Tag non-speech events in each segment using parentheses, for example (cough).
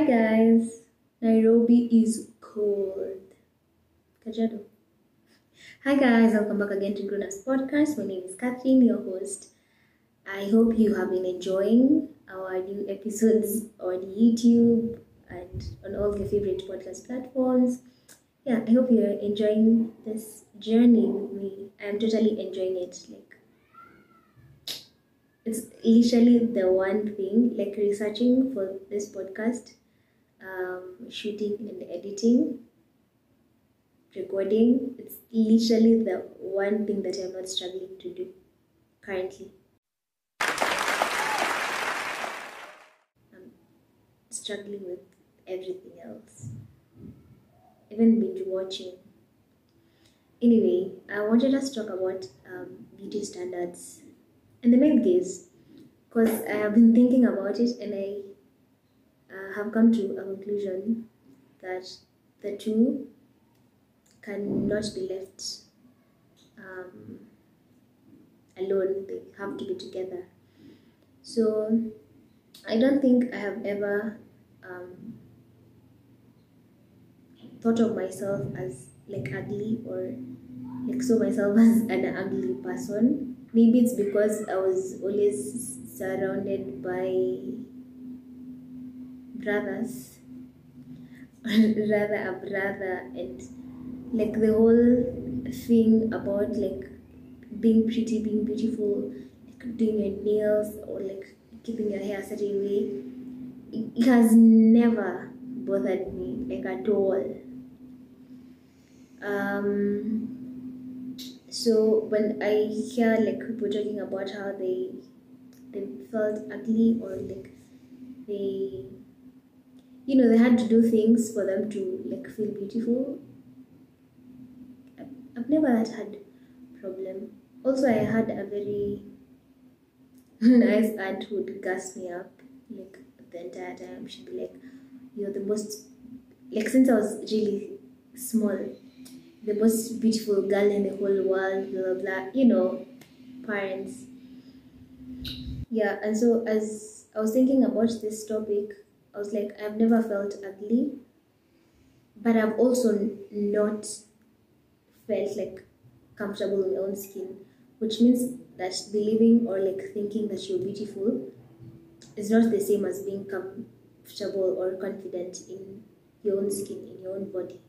Hi guys, Nairobi is cold. Kajiado. Hi guys, welcome back again to Grown-Ups Podcast. My name is Catherine, your host. I hope you have been enjoying our new episodes on YouTube and on all your favorite podcast platforms. Yeah, I hope you're enjoying this journey with me. I'm totally enjoying it. Like, it's literally the one thing, like researching for this podcast, um, shooting and editing, recording. It's literally the one thing that I'm not struggling to do currently. I'm struggling with everything else, even binge watching. Anyway, I wanted us to talk about um, beauty standards and the male gaze because I have been thinking about it and I have come to a conclusion that the two cannot be left um, alone, they have to be together. So, I don't think I have ever um, thought of myself as like ugly or like saw myself (laughs) as an ugly person. Maybe it's because I was always surrounded by brothers, (laughs) rather a brother, and like the whole thing about like being pretty, being beautiful, like doing your nails or like keeping your hair a certain way. It, has never bothered me like at all. Um, so when I hear like people talking about how they they felt ugly or like you know they had to do things for them to like feel beautiful I've, never had had problem also I had a very (laughs) nice aunt who would gas me up like the entire time she'd be like you're the most like since I was really small the most beautiful girl in the whole world, blah blah blah. You know, parents. Yeah, and so as I was thinking about this topic, I was like, I've never felt ugly, but I've also not felt like comfortable in my own skin, which means that believing or like thinking that you're beautiful is not the same as being comfortable or confident in your own skin, in your own body.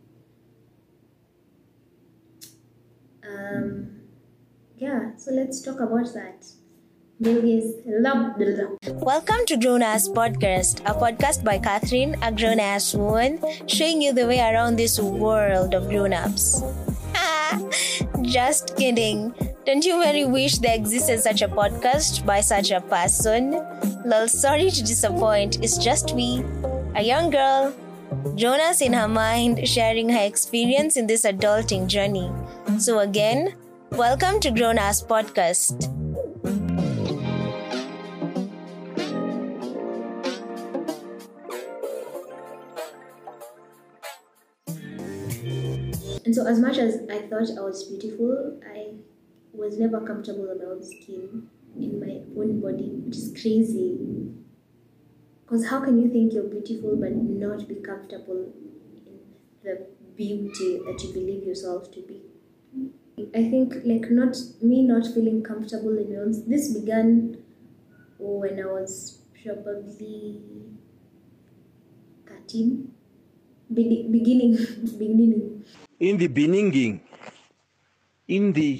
um yeah so let's talk about that Male gaze, love, love. Welcome to Grown Ass Podcast, a podcast by Catherine, a grown ass woman, showing you the way around this world of grown ups. (laughs) Just kidding. Don't you very wish there existed such a podcast by such a person? Lol, sorry to disappoint, it's just me, a young girl, Jonas in her mind, sharing her experience in this adulting journey. So, again, welcome to Grown Ass Podcast. And so, as much as I thought I was beautiful, I was never comfortable in my own skin, in my own body, which is crazy. Because how can you think you're beautiful but not be comfortable in the beauty that you believe yourself to be? I think like not me not feeling comfortable in my own. This began when I was probably thirteen, Be- beginning, (laughs) beginning. In the beginning in the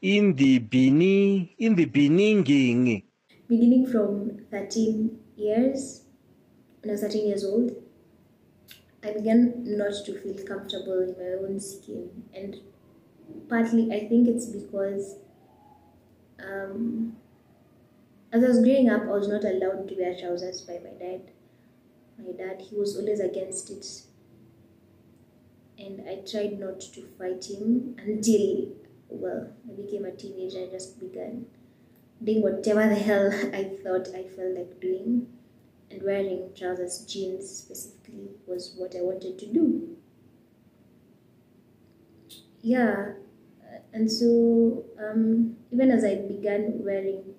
in the beginning in the beginning beginning from 13 years when I was 13 years old, I began not to feel comfortable in my own skin. And partly I think it's because um, as I was growing up, I was not allowed to wear trousers by my dad. My dad, he was always against it. And I tried not to fight him until, well, I became a teenager. I just began doing whatever the hell (laughs) I thought I felt like doing, and wearing trousers, jeans specifically, was what I wanted to do. Yeah, uh, and so um, even as I began wearing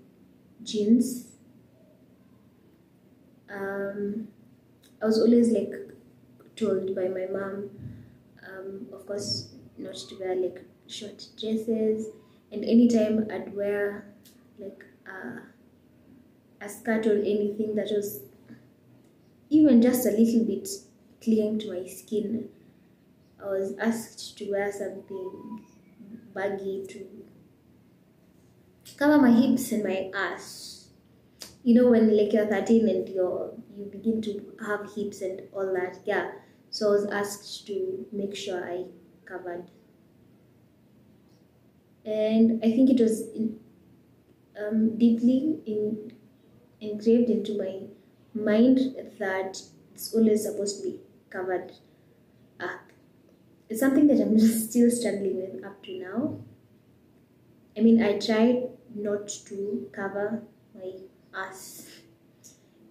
jeans, um, I I was always like told by my mom, um, of course, not to wear like short dresses, and anytime I'd wear like uh, a skirt or anything that was even just a little bit clinging to my skin, I was asked to wear something baggy to cover my hips and my ass. You know when like you're 13 and you're you begin to have hips and all that, yeah. So I was asked to make sure I covered. And I think it was in, um, deeply in, engraved into my mind that it's always supposed to be covered up. It's something that I'm (laughs) still struggling with up to now. I mean, I try not to cover my ass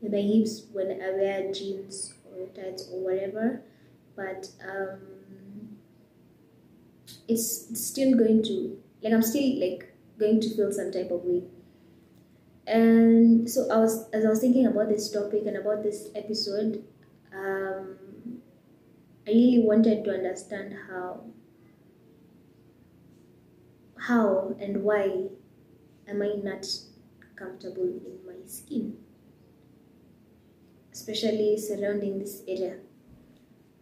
and my hips when I wear jeans or tights or whatever, but um, it's still going to like I'm still like going to feel some type of way. And so I was as I was thinking about this topic and about this episode, um, I really wanted to understand how how and why am I not comfortable in my skin, especially surrounding this area,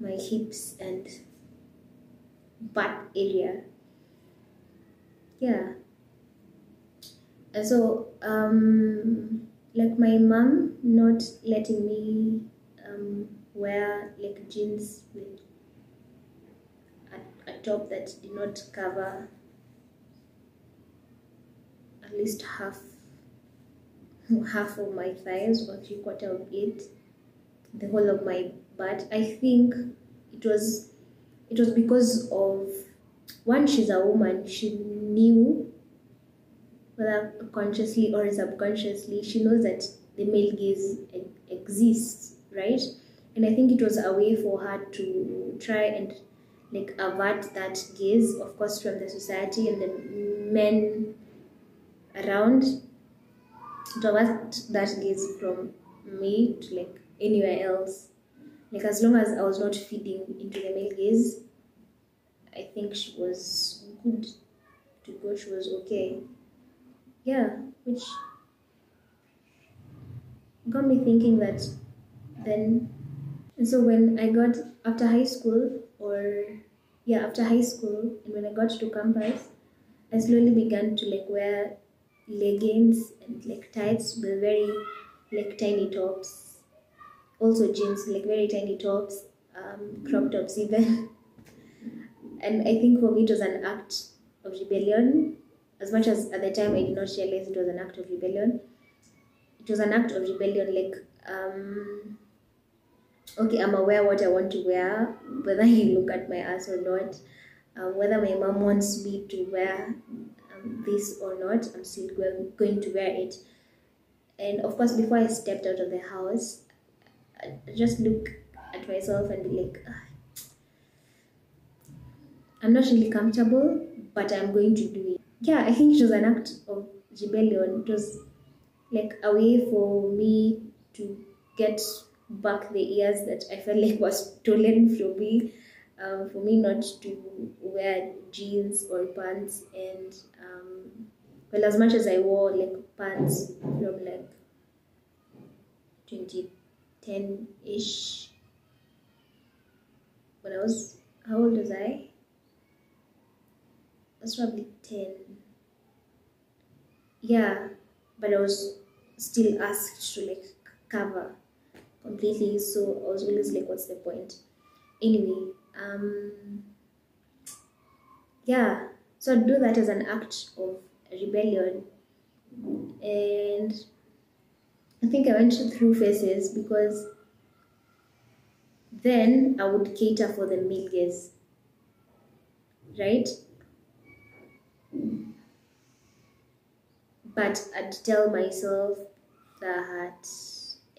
my hips and butt area. Yeah. So, um, like my mom not letting me um, wear like jeans with a, a top that did not cover at least half half of my thighs or three quarter of it, the whole of my butt. I think it was it was because of one, she's a woman, she knew whether consciously or subconsciously, she knows that the male gaze exists, right? And I think it was a way for her to try and like avert that gaze, of course, from the society and the men around to avert that gaze from me to like anywhere else. Like as long as I was not feeding into the male gaze, I think she was good to go. She was okay. Yeah, which got me thinking that then. And so when I got after high school, or yeah, after high school, and when I got to campus, I slowly began to like wear leggings and like tights with very like tiny tops also jeans like very tiny tops um, crop tops even. (laughs) And i think for me it was an act of rebellion. As much as at the time i did not realize it was an act of rebellion it was an act of rebellion like um okay i'm aware what i want to wear whether (laughs) you look at my ass or not uh, whether my mom wants me to wear um, this or not i'm still going, going to wear it. And of course before i stepped out of the house Just look at myself and be like "Ah, i'm not really comfortable but i'm going to do it. Yeah i think it was an act of rebellion. It was like a way for me to get back the years that i felt (laughs) like was stolen from me um, for me not to wear jeans or pants and um, well as much as i wore like pants from like 2010 ish when i was how old was i? I was probably 10 yeah but i was still asked to like cover completely. So i was always like what's the point? Anyway um yeah. So I'd do that as an act of rebellion. And i think i went through phases because then i would cater for the male gaze right? But i'd tell myself that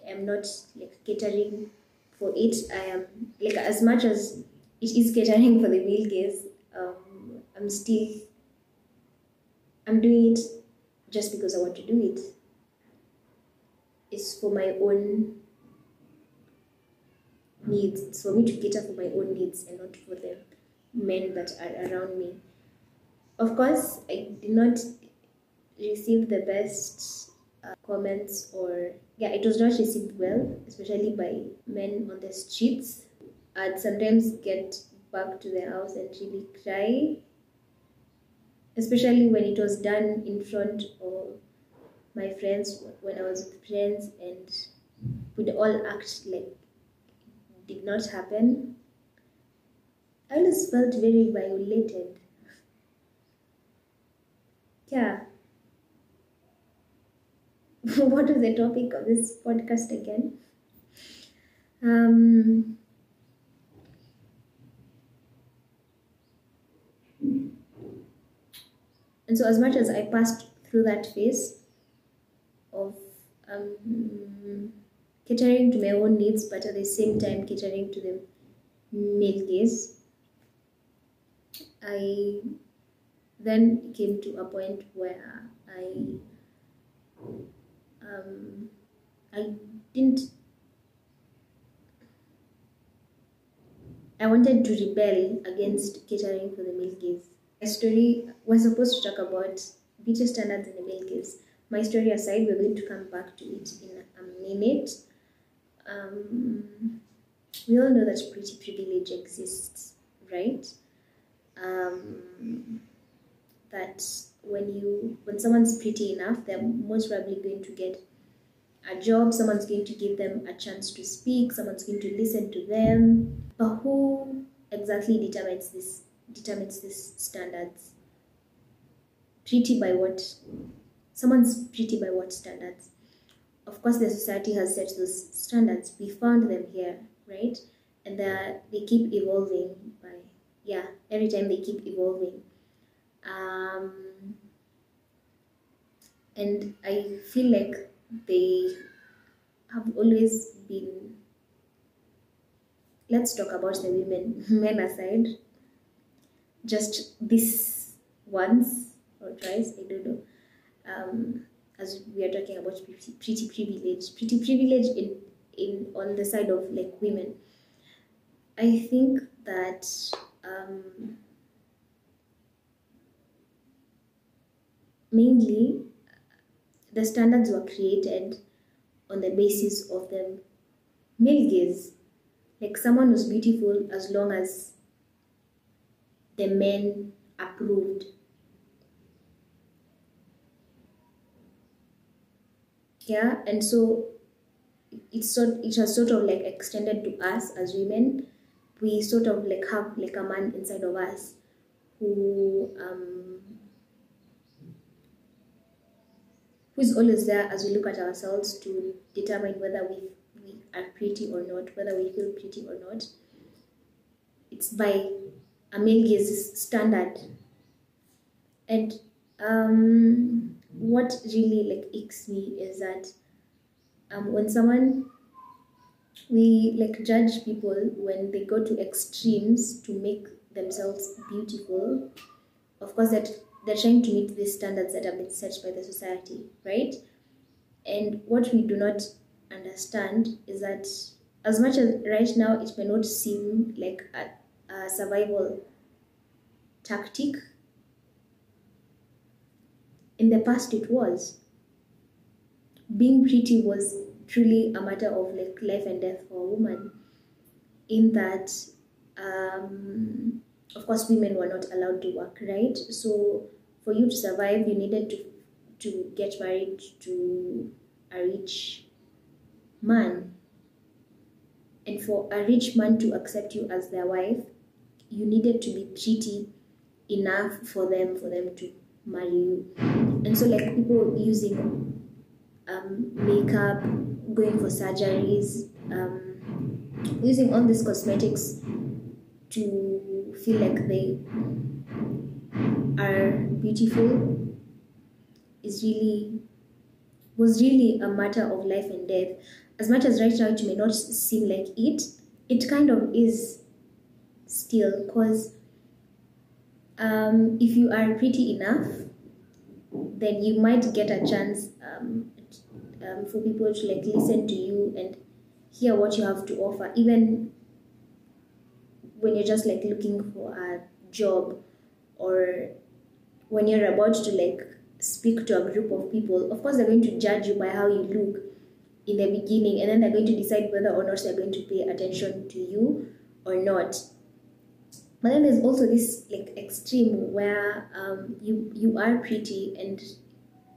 i'm not like catering for it. I am like as much as it is catering for the male gaze um, i'm still i'm doing it just because i want to do it it's for my own needs. It's for me to cater for my own needs and not for the men that are around me. Of course, I did not receive the best uh, comments or yeah, it was not received well, especially by men on the streets. I'd sometimes get back to the house and really cry, especially when it was done in front of my friends when I was with friends and would all act like it did not happen. I always felt very violated. Yeah. (laughs) what was the topic of this podcast again? Um, and so, as much as I passed through that phase of um, catering to my own needs, but at the same time catering to the male gaze, I then came to a point where I um, I didn't. I wanted to rebel against catering for the male gaze. My story was supposed to talk about beauty standards in the male gaze. My story aside, we're going to come back to it in a minute. Um, we all know that pretty privilege exists, right? Um, that when you when someone's pretty enough, they're most probably going to get a job. Someone's going to give them a chance to speak. Someone's going to listen to them. But who exactly determines this determines these standards? Pretty by what? Someone's pretty by what standards? Of course, the society has set those standards. We found them here, right? And they keep evolving by yeah. Every time they keep evolving. Um, and I feel like they have always been. Let's talk about the women, men aside. Just this once or twice, I don't know. Um, as we are talking about pretty, pretty privilege, pretty privilege in in on the side of like women. I think that um, mainly the standards were created on the basis of the male gaze. Like someone was beautiful as long as the men approved. Yeah, and so it's sort it has sort of like extended to us as women. We sort of like have like a man inside of us who um, who's always there as we look at ourselves to determine whether we, we are pretty or not, whether we feel pretty or not. It's by a male gaze standard. And um, what really like icks me is that um, when someone we like judge people when they go to extremes to make themselves beautiful. Of course, that they're trying to meet these standards that have been set by the society, right? And what we do not understand is that as much as right now it may not seem like a, a survival tactic, in the past it was. Being pretty was truly a matter of like life and death for a woman, in that um, of course women were not allowed to work right? So for you to survive you needed to to get married to a rich man. And for a rich man to accept you as their wife you needed to be pretty enough for them for them to marry you and so like people using um, makeup going for surgeries um, using all these cosmetics to feel like they are beautiful is really was really a matter of life and death. As much as right now it may not seem like it, it kind of is still because um, if you are pretty enough, then you might get a chance um, um, for people to like listen to you and hear what you have to offer, even when you're just like looking for a job or when you're about to like speak to a group of people, of course they're going to judge you by how you look in the beginning and then they're going to decide whether or not they're going to pay attention to you or not. But then there's also this like extreme where um, you you are pretty and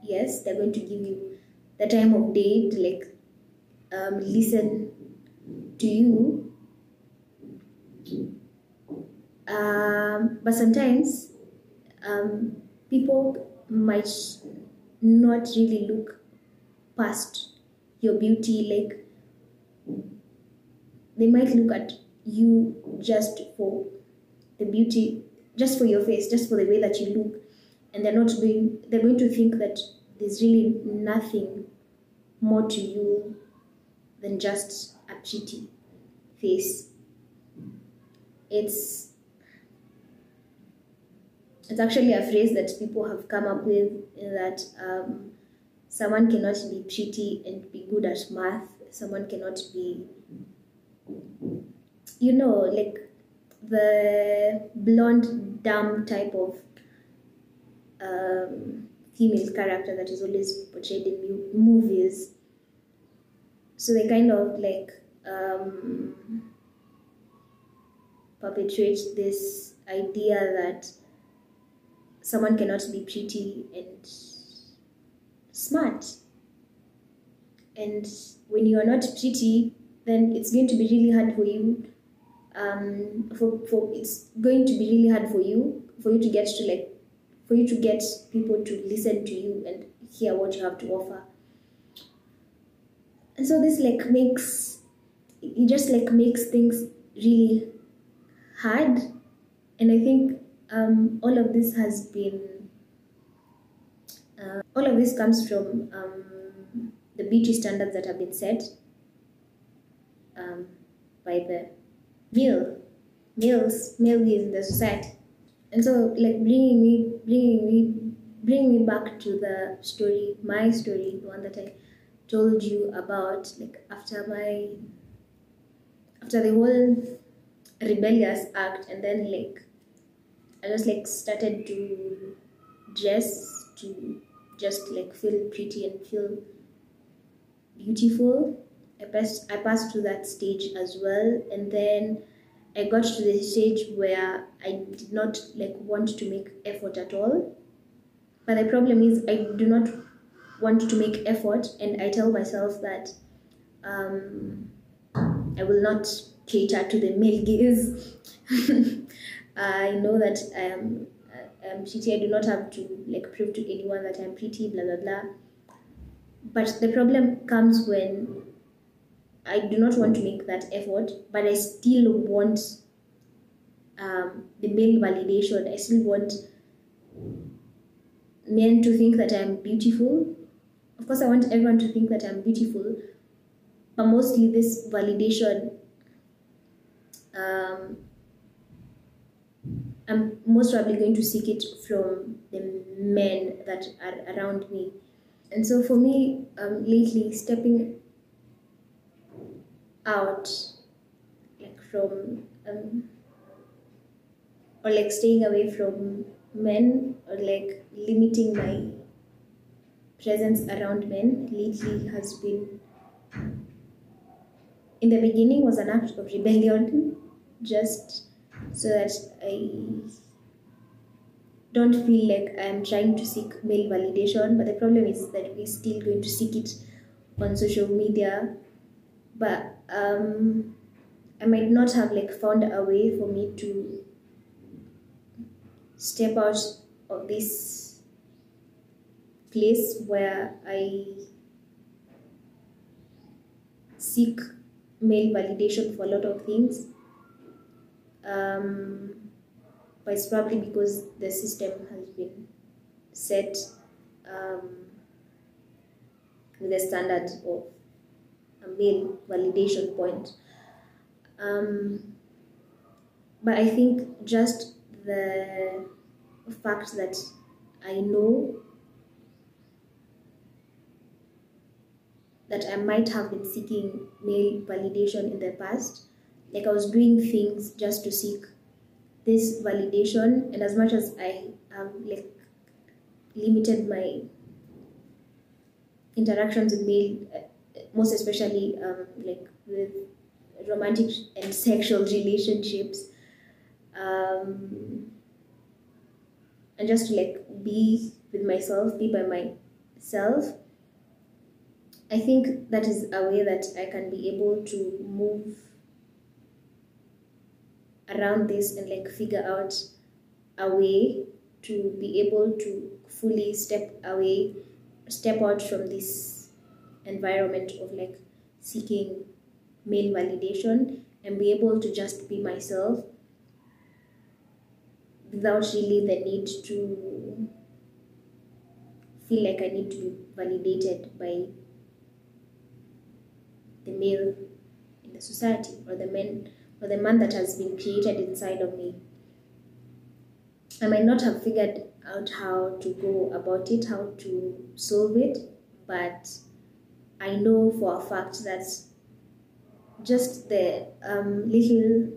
yes, they're going to give you the time of day to like um, listen to you. Um, but sometimes um, people might not really look past your beauty like they might look at you just for the beauty just for your face just for the way that you look. And they're not going they're going to think that there's really nothing more to you than just a pretty face. It's it's actually a phrase that people have come up with that um, someone cannot be pretty and be good at math. Someone cannot be you know like the blonde dumb type of um, female character that is always portrayed in movies so they kind of like um, perpetuate this idea that someone cannot be pretty and smart. And when you are not pretty, then it's going to be really hard for you. Um, for, for it's going to be really hard for you for you to get to like for you to get people to listen to you and hear what you have to offer. And so this like makes it just like makes things really hard. And I think um, all of this has been uh, all of this comes from um, the beauty standards that have been set um, by the male males male gaze in the society and so like bringing me bringing me bringing me back to the story my story the one that i told you about like after my after the whole rebellious act and then like I just like started to dress to just like feel pretty and feel beautiful. I passed I passed through that stage as well and then I got to the stage where I did not like want to make effort at all. But the problem is I do not want to make effort and I tell myself that um, I will not cater to the male gaze. (laughs) I know that I am I'm pretty. I do not have to like prove to anyone that I'm pretty. Blah blah blah. But the problem comes when I do not want to make that effort, but I still want um, the male validation. I still want men to think that I'm beautiful. Of course, I want everyone to think that I'm beautiful, but mostly this validation um, I'm most probably going to seek it from the men that are around me. And so for me, um, lately, stepping out, like from, um, or like staying away from men, or like limiting my presence around men lately has been, in the beginning, was an act of rebellion, just so that I don't feel like I'm trying to seek male validation. But the problem is that we're still going to seek it on social media. But um, I might not have like found a way for me to step out of this place where I seek male validation for a lot of things. Um, but it's probably because the system has been set um, with a standard of male validation point. Um, but I think just the fact that I know that I might have been seeking male validation in the past. Like I was doing things just to seek this validation, and as much as I have like limited my interactions with male, most especially um, like with romantic and sexual relationships, um, and just to like be with myself, be by myself. I think that is a way that I can be able to move around this and like figure out a way to be able to fully step away, step out from this environment of like seeking male validation and be able to just be myself without really the need to feel like I need to be validated by the male in the society or the man or the man that has been created inside of me. I might not have figured out how to go about it, how to solve it, but I know for a fact that just the um, little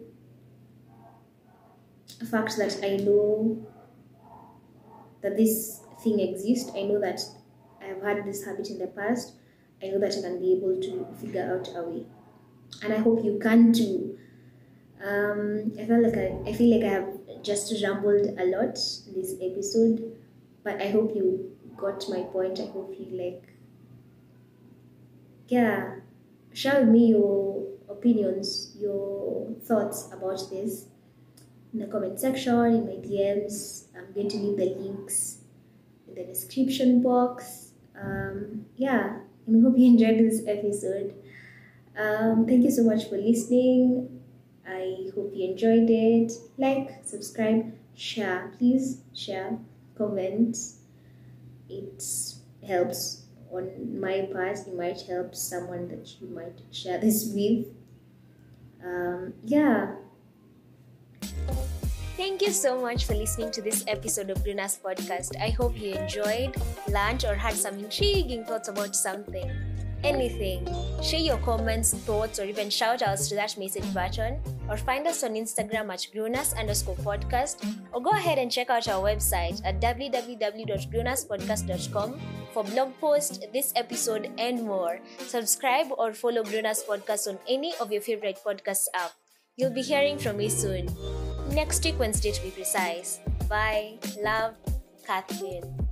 fact that I know that this thing exists, I know that I have had this habit in the past, I know that I can be able to figure out a way. And I hope you can too. Um, I feel like I, I feel like I have just rambled a lot this episode, but I hope you got my point. I hope you like, yeah, share with me your opinions, your thoughts about this in the comment section, in my DMs. I'm going to leave the links in the description box. Um, yeah, I hope you (laughs) enjoyed this episode. Um, thank you so much for listening. I hope you enjoyed it. Like, subscribe, share. Please share, comment. It helps on my part. It might help someone that you might share this with. Um, yeah. Thank you so much for listening to this episode of Grown Ass podcast. I hope you enjoyed, learned, or had some intriguing thoughts about something. Anything. Share your comments, thoughts, or even shout outs to that message button, or find us on Instagram at Grunas underscore podcast, or go ahead and check out our website at www.grunaspodcast.com for blog posts, this episode, and more. Subscribe or follow Grunas podcast on any of your favorite podcast app. You'll be hearing from me soon. Next week, Wednesday to be precise. Bye. Love, Catherine.